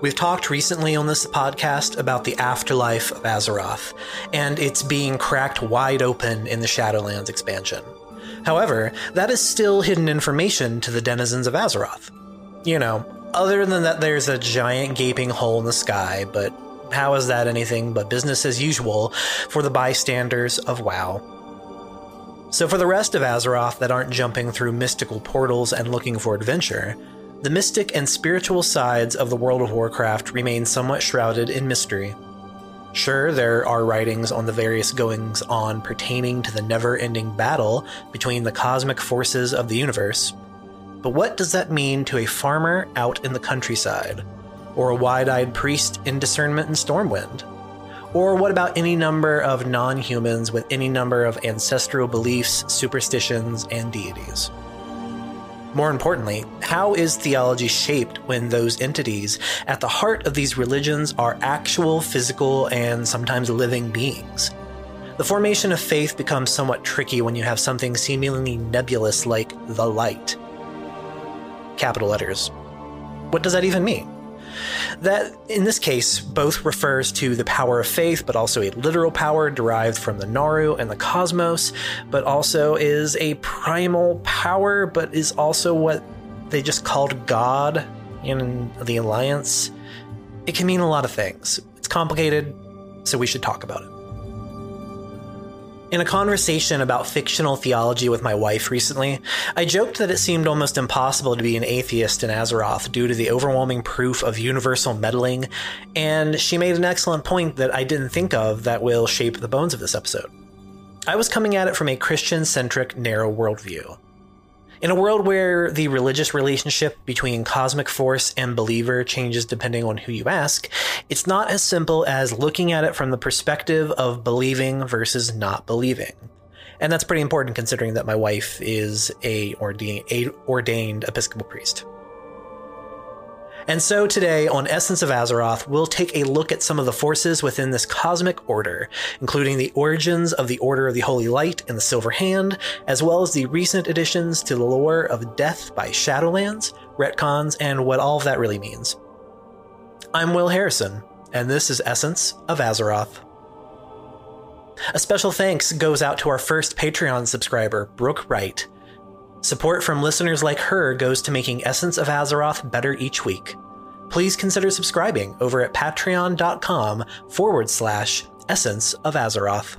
We've talked recently on this podcast about the afterlife of Azeroth, and it's being cracked wide open in the Shadowlands expansion. However, that is still hidden information to the denizens of Azeroth. You know, other than that, there's a giant gaping hole in the sky, but how is that anything but business as usual for the bystanders of WoW? So, for the rest of Azeroth that aren't jumping through mystical portals and looking for adventure, the mystic and spiritual sides of the World of Warcraft remain somewhat shrouded in mystery. Sure, there are writings on the various goings on pertaining to the never ending battle between the cosmic forces of the universe. But what does that mean to a farmer out in the countryside? Or a wide eyed priest in discernment and Stormwind? Or what about any number of non humans with any number of ancestral beliefs, superstitions, and deities? More importantly, how is theology shaped when those entities at the heart of these religions are actual physical and sometimes living beings? The formation of faith becomes somewhat tricky when you have something seemingly nebulous like the light. Capital letters. What does that even mean? That, in this case, both refers to the power of faith, but also a literal power derived from the Naaru and the cosmos, but also is a primal power, but is also what they just called God in the Alliance. It can mean a lot of things. It's complicated, so we should talk about it. In a conversation about fictional theology with my wife recently, I joked that it seemed almost impossible to be an atheist in Azeroth due to the overwhelming proof of universal meddling, and she made an excellent point that I didn't think of that will shape the bones of this episode. I was coming at it from a Christian centric, narrow worldview. In a world where the religious relationship between cosmic force and believer changes depending on who you ask, it's not as simple as looking at it from the perspective of believing versus not believing. And that's pretty important considering that my wife is a ordained, a ordained Episcopal priest. And so today on Essence of Azeroth, we'll take a look at some of the forces within this cosmic order, including the origins of the Order of the Holy Light and the Silver Hand, as well as the recent additions to the lore of Death by Shadowlands, retcons, and what all of that really means. I'm Will Harrison, and this is Essence of Azeroth. A special thanks goes out to our first Patreon subscriber, Brooke Wright. Support from listeners like her goes to making Essence of Azeroth better each week. Please consider subscribing over at patreon.com forward slash Essence of Azeroth.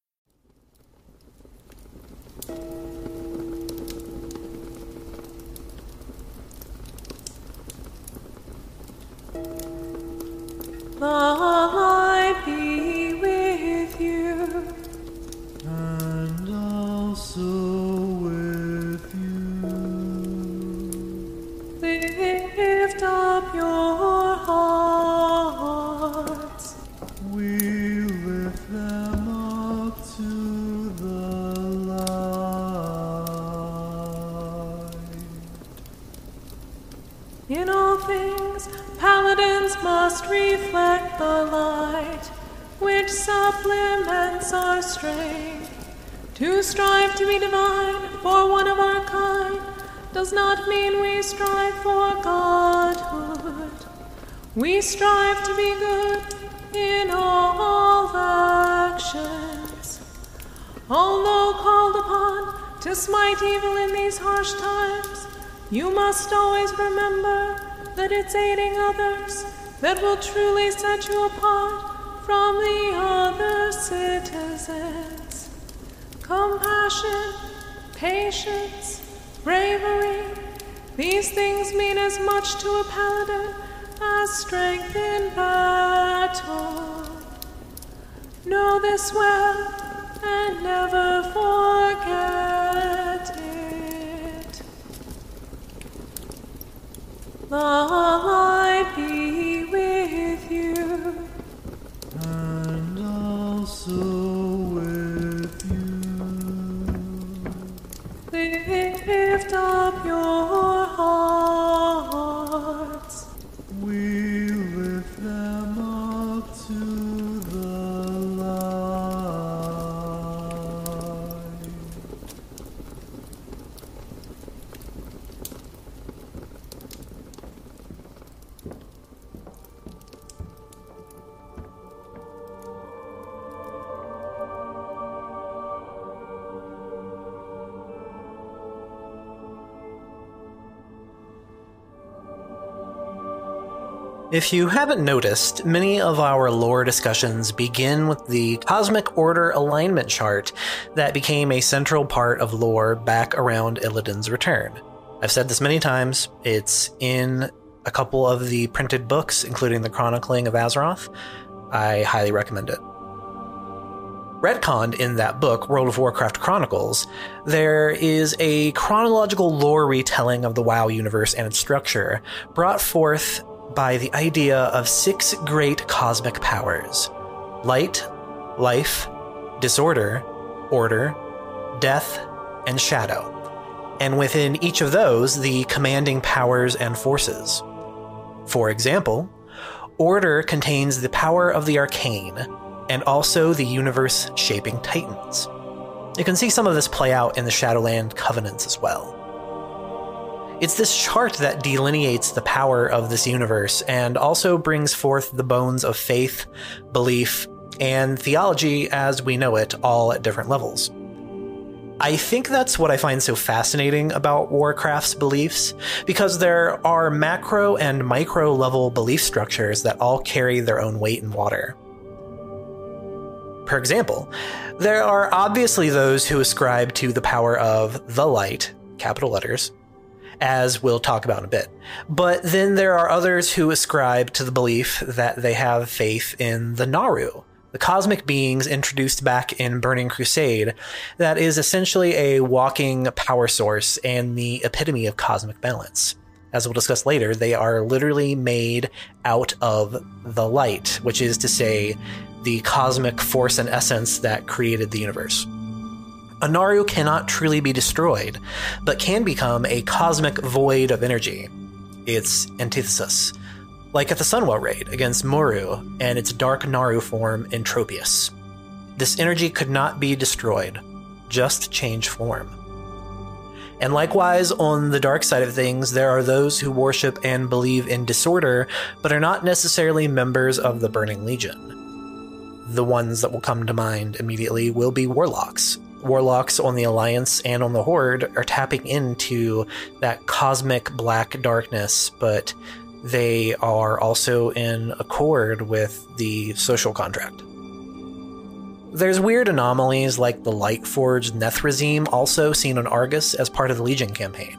The light be with you. and also must reflect the light, which supplements our strength. To strive to be divine for one of our kind does not mean we strive for godhood. We strive to be good in all actions. Although called upon to smite evil in these harsh times, you must always remember that it's aiding others that will truly set you apart from the other citizens. Compassion, patience, bravery, these things mean as much to a paladin as strength in battle. Know this well and never forget it. The light If you haven't noticed, many of our lore discussions begin with the Cosmic Order alignment chart that became a central part of lore back around Illidan's return. I've said this many times, it's in a couple of the printed books, including the Chronicling of Azeroth. I highly recommend it. retconned in that book, World of Warcraft Chronicles, there is a chronological lore retelling of the WoW universe and its structure, brought forth by the idea of six great cosmic powers light, life, disorder, order, death, and shadow. And within each of those, the commanding powers and forces. For example, Order contains the power of the arcane and also the universe shaping titans. You can see some of this play out in the Shadowland covenants as well. It's this chart that delineates the power of this universe and also brings forth the bones of faith, belief, and theology as we know it, all at different levels. I think that's what I find so fascinating about Warcraft's beliefs, because there are macro and micro level belief structures that all carry their own weight in water. For example, there are obviously those who ascribe to the power of the light, capital letters, as we'll talk about in a bit. But then there are others who ascribe to the belief that they have faith in the Naaru, the cosmic beings introduced back in Burning Crusade, that is essentially a walking power source and the epitome of cosmic balance. As we'll discuss later, they are literally made out of the light, which is to say, the cosmic force and essence that created the universe. A Naaru cannot truly be destroyed, but can become a cosmic void of energy. Its antithesis, like at the Sunwell raid against M'uru and its dark Naaru form Entropius. This energy could not be destroyed, just change form. And likewise, on the dark side of things, there are those who worship and believe in disorder, but are not necessarily members of the Burning Legion. The ones that will come to mind immediately will be warlocks. Warlocks on the Alliance and on the Horde are tapping into that cosmic black darkness, but they are also in accord with the social contract. There's weird anomalies like the Lightforged Nathrezim, also seen on Argus as part of the Legion campaign,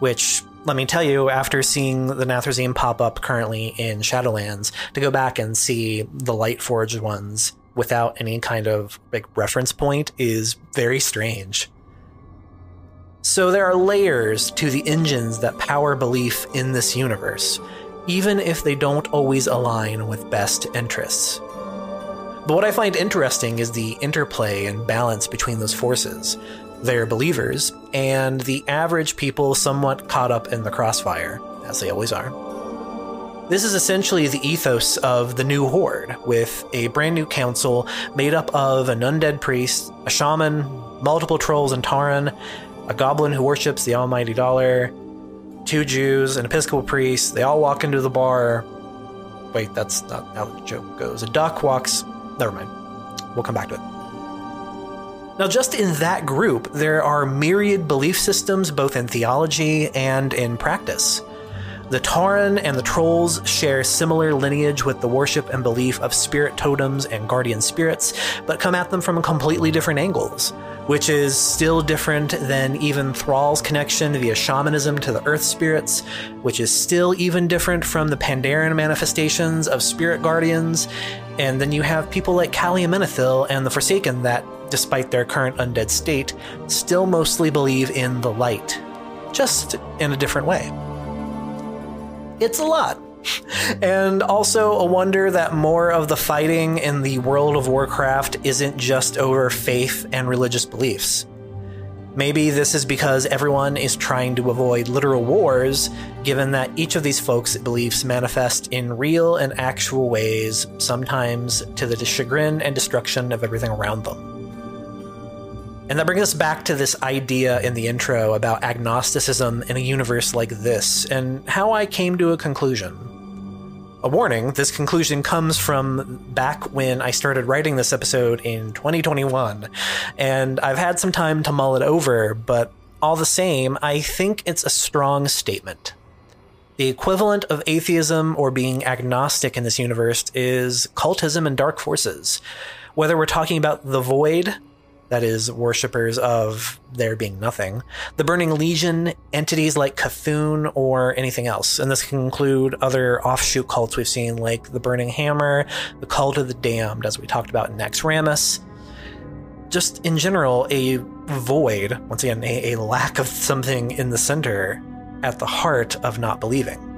which, let me tell you, after seeing the Nathrezim pop up currently in Shadowlands, to go back and see the Lightforged ones without any kind of like reference point is very strange. So there are layers to the engines that power belief in this universe, even if they don't always align with best interests. But what I find interesting is the interplay and balance between those forces. They're believers, and the average people somewhat caught up in the crossfire, as they always are. This is essentially the ethos of the new Horde, with a brand new council made up of an undead priest, a shaman, multiple trolls and Tauren, a goblin who worships the almighty dollar, two Jews, an Episcopal priest. They all walk into the bar. Wait, that's not how the joke goes. A duck walks. Never mind. We'll come back to it. Now, just in that group, there are myriad belief systems both in theology and in practice. The Tauren and the Trolls share similar lineage with the worship and belief of spirit totems and guardian spirits, but come at them from completely different angles, which is still different than even Thrall's connection via shamanism to the earth spirits, which is still even different from the Pandaren manifestations of spirit guardians. And then you have people like Calia Menethil and the Forsaken that, despite their current undead state, still mostly believe in the light, just in a different way. It's a lot. And also a wonder that more of the fighting in the World of Warcraft isn't just over faith and religious beliefs. Maybe this is because everyone is trying to avoid literal wars, given that each of these folks' beliefs manifest in real and actual ways, sometimes to the chagrin and destruction of everything around them. And that brings us back to this idea in the intro about agnosticism in a universe like this, and how I came to a conclusion. A warning this conclusion comes from back when I started writing this episode in 2021, and I've had some time to mull it over, but all the same, I think it's a strong statement. The equivalent of atheism or being agnostic in this universe is cultism and dark forces. Whether we're talking about the void, that is, worshippers of there being nothing, the Burning Legion, entities like Cthulhu, or anything else. And this can include other offshoot cults we've seen, like the Burning Hammer, the Cult of the Damned, as we talked about in Naxxramas. Just in general, a void, once again, a, a lack of something in the center at the heart of not believing.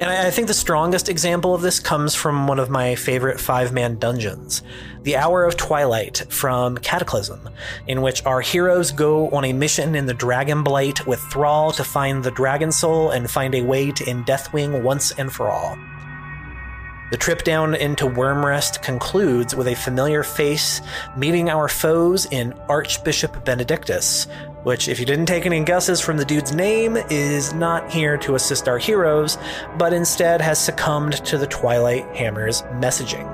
And I, think the strongest example of this comes from one of my favorite five man dungeons, The Hour of Twilight from Cataclysm, in which our heroes go on a mission in the Dragon Blight with Thrall to find the Dragon Soul and find a way to end Deathwing once and for all. The trip down into Wyrmrest concludes with a familiar face meeting our foes in Archbishop Benedictus, which, if you didn't take any guesses from the dude's name, is not here to assist our heroes, but instead has succumbed to the Twilight Hammer's messaging.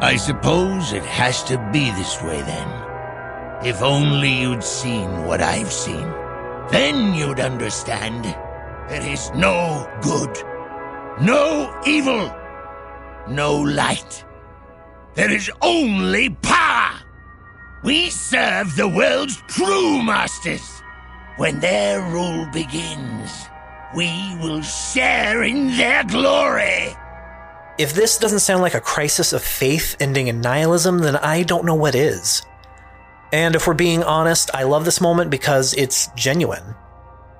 I suppose it has to be this way then. If only you'd seen what I've seen. Then you'd understand. There is no good, no evil, no light. There is only power. We serve the world's true masters. When their rule begins, we will share in their glory. If this doesn't sound like a crisis of faith ending in nihilism, then I don't know what is. And if we're being honest, I love this moment because it's genuine.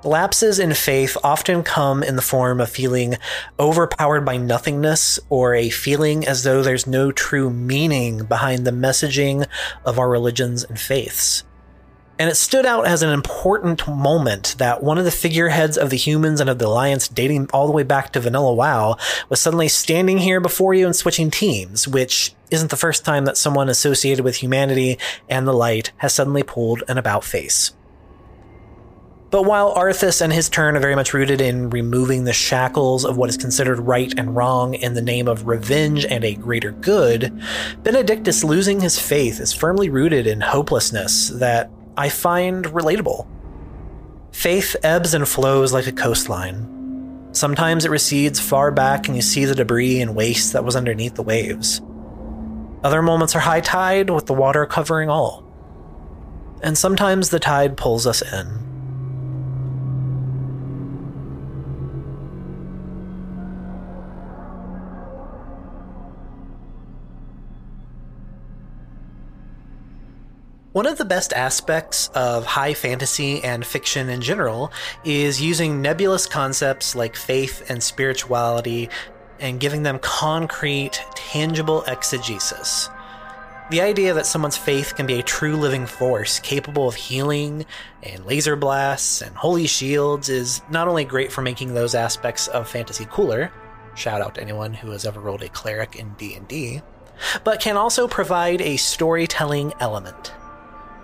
Lapses in faith often come in the form of feeling overpowered by nothingness or a feeling as though there's no true meaning behind the messaging of our religions and faiths. And it stood out as an important moment that one of the figureheads of the humans and of the alliance dating all the way back to Vanilla WoW was suddenly standing here before you and switching teams, which isn't the first time that someone associated with humanity and the light has suddenly pulled an about face. But while Arthas and his turn are very much rooted in removing the shackles of what is considered right and wrong in the name of revenge and a greater good, Benedictus losing his faith is firmly rooted in hopelessness that I find relatable. Faith ebbs and flows like a coastline. Sometimes it recedes far back and you see the debris and waste that was underneath the waves. Other moments are high tide with the water covering all. And sometimes the tide pulls us in. One of the best aspects of high fantasy and fiction in general is using nebulous concepts like faith and spirituality and giving them concrete, tangible exegesis. The idea that someone's faith can be a true living force capable of healing and laser blasts and holy shields is not only great for making those aspects of fantasy cooler, shout out to anyone who has ever rolled a cleric in D&D, but can also provide a storytelling element.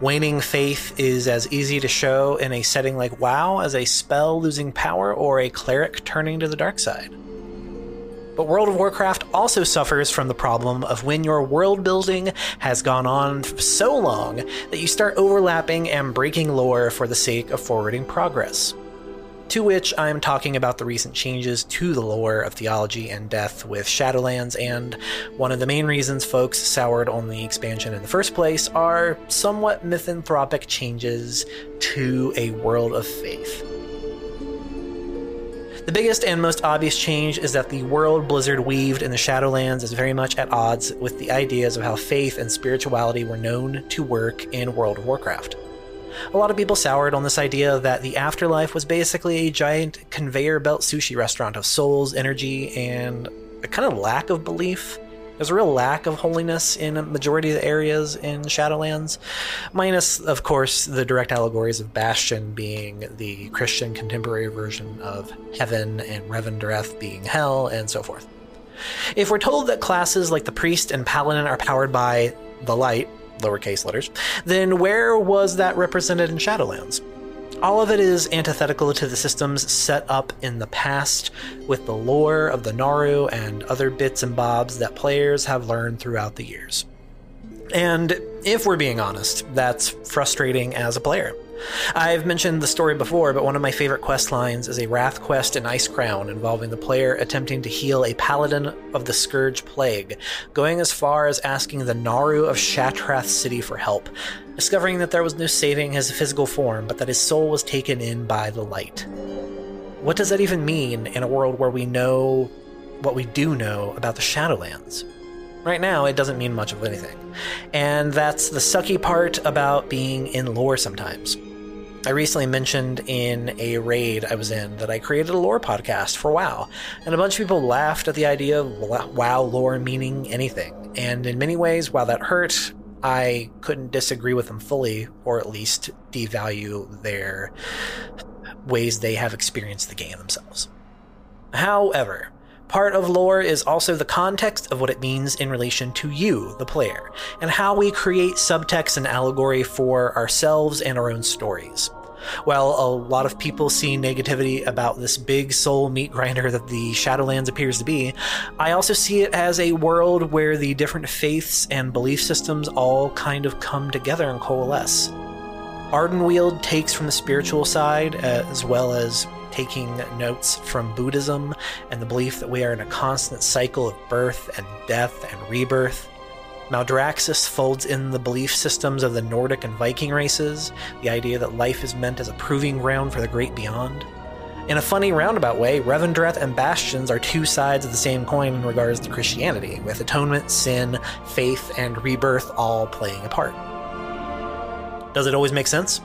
Waning faith is as easy to show in a setting like WoW as a spell losing power or a cleric turning to the dark side. But World of Warcraft also suffers from the problem of when your world building has gone on so long that you start overlapping and breaking lore for the sake of forwarding progress. To which I'm talking about the recent changes to the lore of theology and death with Shadowlands, and one of the main reasons folks soured on the expansion in the first place are somewhat mythanthropic changes to a world of faith. The biggest and most obvious change is that the world Blizzard weaved in the Shadowlands is very much at odds with the ideas of how faith and spirituality were known to work in World of Warcraft. A lot of people soured on this idea that the afterlife was basically a giant conveyor belt sushi restaurant of souls, energy, and a kind of lack of belief. There's a real lack of holiness in a majority of the areas in Shadowlands, minus, of course, the direct allegories of Bastion being the Christian contemporary version of heaven and Revendreth being hell, and so forth. If we're told that classes like the priest and paladin are powered by the light, lowercase letters, then where was that represented in Shadowlands? All of it is antithetical to the systems set up in the past with the lore of the Naaru and other bits and bobs that players have learned throughout the years. And if we're being honest, that's frustrating as a player. I've mentioned the story before, but one of my favorite quest lines is a Wrath quest in Icecrown involving the player attempting to heal a paladin of the Scourge Plague, going as far as asking the Naaru of Shattrath City for help, discovering that there was no saving his physical form, but that his soul was taken in by the light. What does that even mean in a world where we know what we do know about the Shadowlands? Right now, it doesn't mean much of anything. And that's the sucky part about being in lore sometimes. I recently mentioned in a raid I was in that I created a lore podcast for WoW, and a bunch of people laughed at the idea of WoW lore meaning anything. And in many ways, while that hurt, I couldn't disagree with them fully, or at least devalue their ways they have experienced the game themselves. However, Part of lore is also the context of what it means in relation to you, the player, and how we create subtext and allegory for ourselves and our own stories. While a lot of people see negativity about this big soul meat grinder that the Shadowlands appears to be, I also see it as a world where the different faiths and belief systems all kind of come together and coalesce. Ardenweald takes from the spiritual side uh, as well as taking notes from Buddhism and the belief that we are in a constant cycle of birth and death and rebirth. Maldraxxus folds in the belief systems of the Nordic and Viking races, the idea that life is meant as a proving ground for the great beyond. In a funny roundabout way, Revendreth and Bastions are two sides of the same coin in regards to Christianity, with atonement, sin, faith, and rebirth all playing a part. Does it always make sense?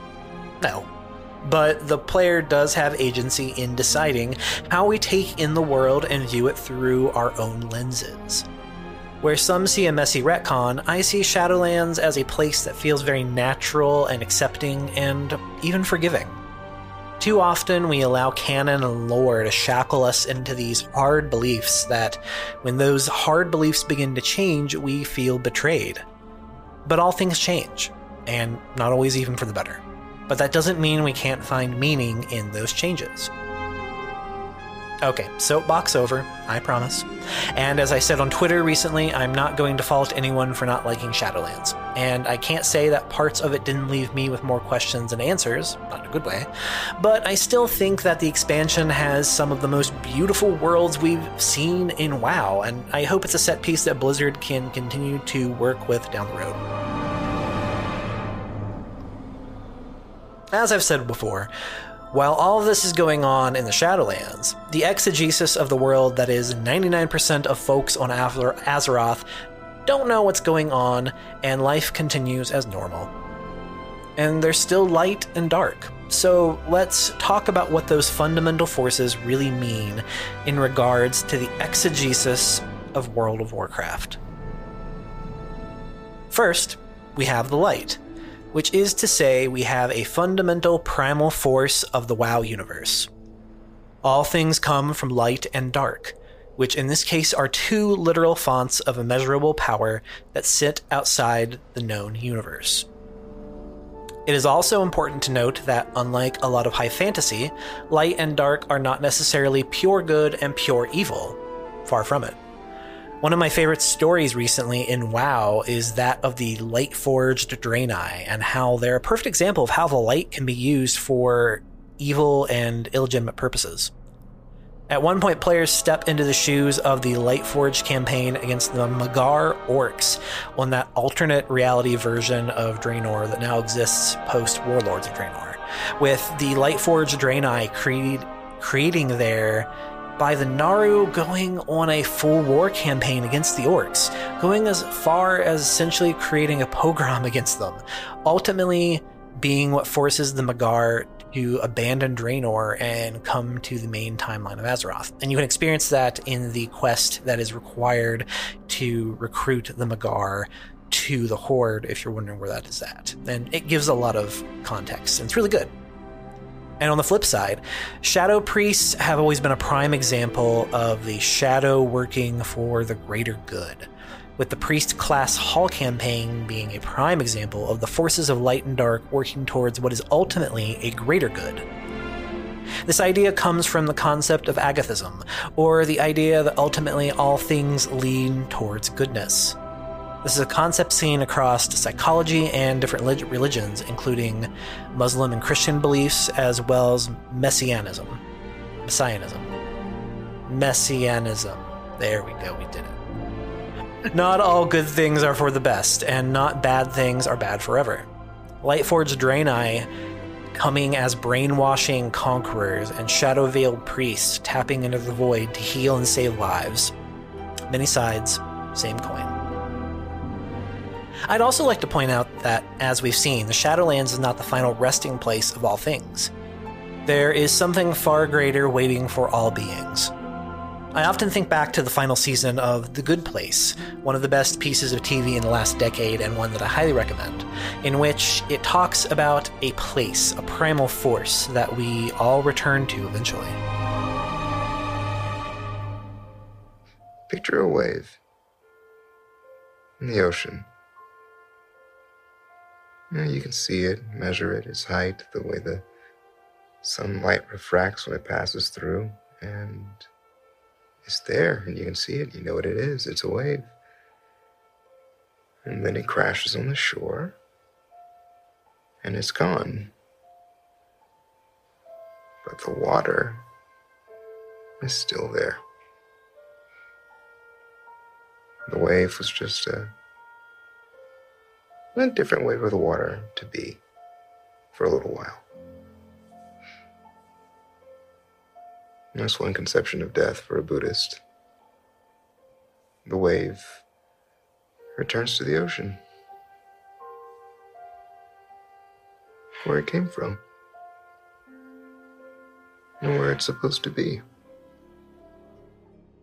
No but the player does have agency in deciding how we take in the world and view it through our own lenses. Where some see a messy retcon, I see Shadowlands as a place that feels very natural and accepting and even forgiving. Too often, we allow canon and lore to shackle us into these hard beliefs that, when those hard beliefs begin to change, we feel betrayed. But all things change, and not always even for the better but that doesn't mean we can't find meaning in those changes. Okay, soapbox over, I promise. And as I said on Twitter recently, I'm not going to fault anyone for not liking Shadowlands. And I can't say that parts of it didn't leave me with more questions and answers, not in a good way, but I still think that the expansion has some of the most beautiful worlds we've seen in WoW, and I hope it's a set piece that Blizzard can continue to work with down the road. As I've said before, while all of this is going on in the Shadowlands, the exegesis of the world that is 99% of folks on Azeroth don't know what's going on, and life continues as normal. And there's still light and dark. So let's talk about what those fundamental forces really mean in regards to the exegesis of World of Warcraft. First, we have the light which is to say, we have a fundamental primal force of the WoW universe. All things come from light and dark, which in this case are two literal fonts of immeasurable power that sit outside the known universe. It is also important to note that, unlike a lot of high fantasy, light and dark are not necessarily pure good and pure evil. Far from it. One of my favorite stories recently in WoW is that of the light forged Draenei and how they're a perfect example of how the light can be used for evil and illegitimate purposes. At one point, players step into the shoes of the Lightforge campaign against the Mag'har Orcs on that alternate reality version of Draenor that now exists post Warlords of Draenor, with the Lightforge Draenei creed, creating there by the Naaru going on a full war campaign against the orcs, going as far as essentially creating a pogrom against them, ultimately being what forces the Mag'har to abandon Draenor and come to the main timeline of Azeroth. And you can experience that in the quest that is required to recruit the Mag'har to the Horde, if you're wondering where that is at. And it gives a lot of context, and it's really good. And on the flip side, shadow priests have always been a prime example of the shadow working for the greater good, with the priest class hall campaign being a prime example of the forces of light and dark working towards what is ultimately a greater good. This idea comes from the concept of agathism, or the idea that ultimately all things lean towards goodness. This is a concept seen across psychology and different religions, including Muslim and Christian beliefs, as well as messianism. Messianism. Messianism. There we go, we did it. Not all good things are for the best, and not bad things are bad forever. Lightforged Draenei coming as brainwashing conquerors and shadow veiled priests tapping into the void to heal and save lives. Many sides, same coin. I'd also like to point out that, as we've seen, the Shadowlands is not the final resting place of all things. There is something far greater waiting for all beings. I often think back to the final season of The Good Place, one of the best pieces of TV in the last decade and one that I highly recommend, in which it talks about a place, a primal force that we all return to eventually. Picture a wave in the ocean. You, you can see it, measure it, its height, the way the sunlight refracts when it passes through, and it's there, and you can see it. You know what it is. It's a wave. And then it crashes on the shore, and it's gone. But the water is still there. The wave was just a a different way for the water to be for a little while. And that's one conception of death for a Buddhist. The wave returns to the ocean, where it came from, and where it's supposed to be.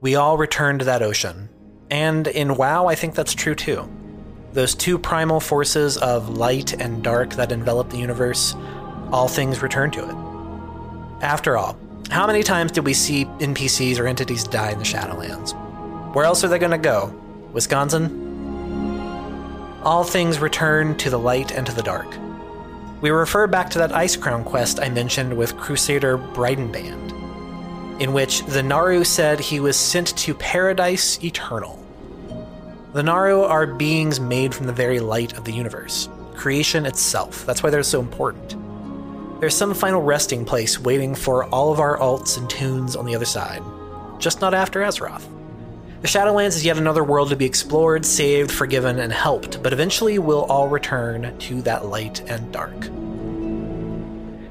We all return to that ocean. And in WoW, I think that's true too. Those two primal forces of light and dark that envelop the universe, all things return to it. After all, how many times did we see NPCs or entities die in the Shadowlands? Where else are they going to go? Wisconsin? All things return to the light and to the dark. We refer back to that Icecrown quest I mentioned with Crusader Bridenbrad, in which the Naaru said he was sent to Paradise Eternal. The Naaru are beings made from the very light of the universe, creation itself. That's why they're so important. There's some final resting place waiting for all of our alts and toons on the other side, just not after Azeroth. The Shadowlands is yet another world to be explored, saved, forgiven, and helped, but eventually we'll all return to that light and dark.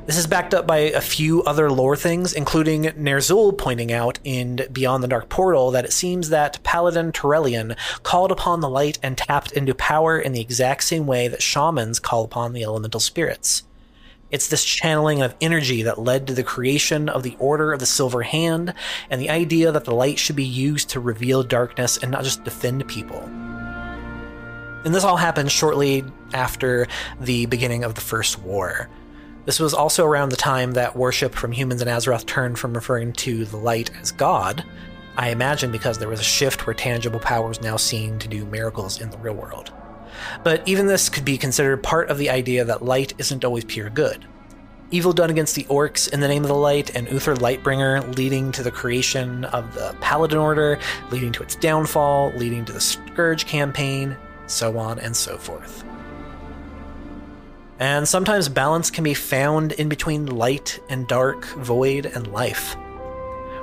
This is backed up by a few other lore things, including Ner'zhul pointing out in Beyond the Dark Portal that it seems that Paladin Turalyon called upon the light and tapped into power in the exact same way that shamans call upon the elemental spirits. It's this channeling of energy that led to the creation of the Order of the Silver Hand and the idea that the light should be used to reveal darkness and not just defend people. And this all happened shortly after the beginning of the First War. This was also around the time that worship from humans in Azeroth turned from referring to the light as God, I imagine because there was a shift where tangible power was now seen to do miracles in the real world. But even this could be considered part of the idea that light isn't always pure good. Evil done against the orcs in the name of the light, and Uther Lightbringer leading to the creation of the Paladin Order, leading to its downfall, leading to the Scourge campaign, so on and so forth. And sometimes balance can be found in between light and dark, void and life.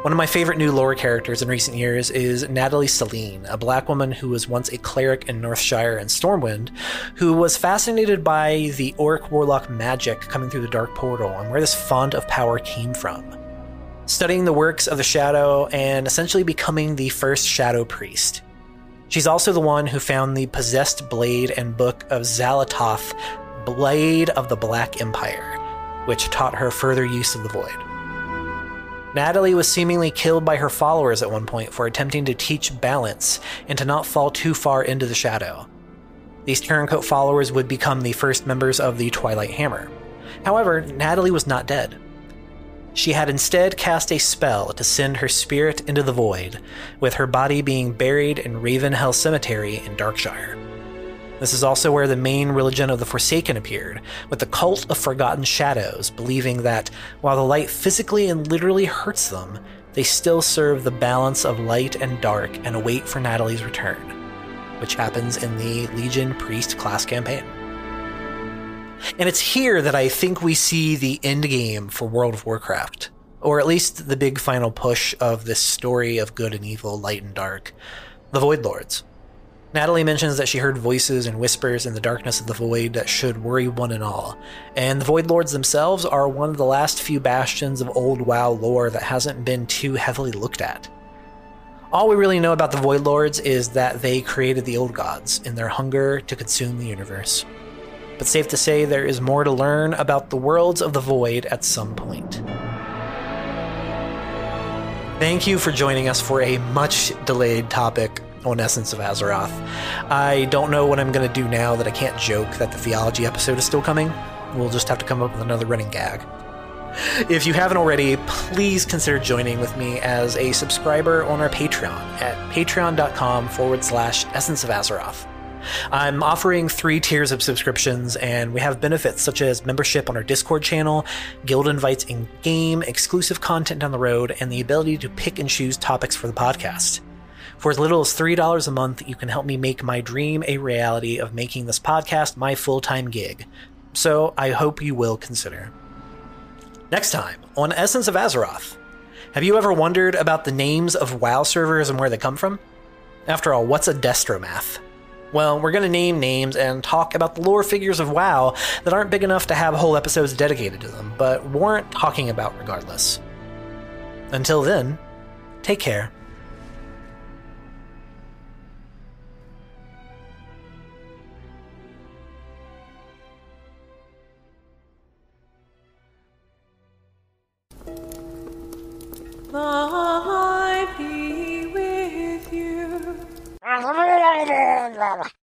One of my favorite new lore characters in recent years is Natalie Seline, a black woman who was once a cleric in Northshire and Stormwind, who was fascinated by the orc warlock magic coming through the dark portal and where this font of power came from. Studying the works of the Shadow and essentially becoming the first Shadow Priest. She's also the one who found the possessed blade and book of Xal'atath, Blade of the Black Empire, which taught her further use of the Void. Natalie was seemingly killed by her followers at one point for attempting to teach balance and to not fall too far into the shadow. These turncoat followers would become the first members of the Twilight Hammer. However, Natalie was not dead. She had instead cast a spell to send her spirit into the void, with her body being buried in Raven Hill Cemetery in Darkshire. This is also where the main religion of the Forsaken appeared, with the cult of Forgotten Shadows, believing that while the light physically and literally hurts them, they still serve the balance of light and dark and await for Natalie's return, which happens in the Legion Priest class campaign. And it's here that I think we see the end game for World of Warcraft, or at least the big final push of this story of good and evil, light and dark the Void Lords. Natalie mentions that she heard voices and whispers in the darkness of the void that should worry one and all, and the Void Lords themselves are one of the last few bastions of old WoW lore that hasn't been too heavily looked at. All we really know about the Void Lords is that they created the Old Gods in their hunger to consume the universe. But safe to say, there is more to learn about the worlds of the Void at some point. Thank you for joining us for a much delayed topic on Essence of Azeroth. I don't know what I'm going to do now that I can't joke that the theology episode is still coming. We'll just have to come up with another running gag. If you haven't already, please consider joining with me as a subscriber on our Patreon at patreon.com forward slash essence of Azeroth. I'm offering three tiers of subscriptions, and we have benefits such as membership on our Discord channel, guild invites in game, exclusive content down the road, and the ability to pick and choose topics for the podcast. For as little as $3 a month, you can help me make my dream a reality of making this podcast my full time gig. So I hope you will consider. Next time on Essence of Azeroth. Have you ever wondered about the names of WoW servers and where they come from? After all, what's a Destromath? Well, we're going to name names and talk about the lore figures of WoW that aren't big enough to have whole episodes dedicated to them, but warrant talking about regardless. Until then, take care. I'll be with you.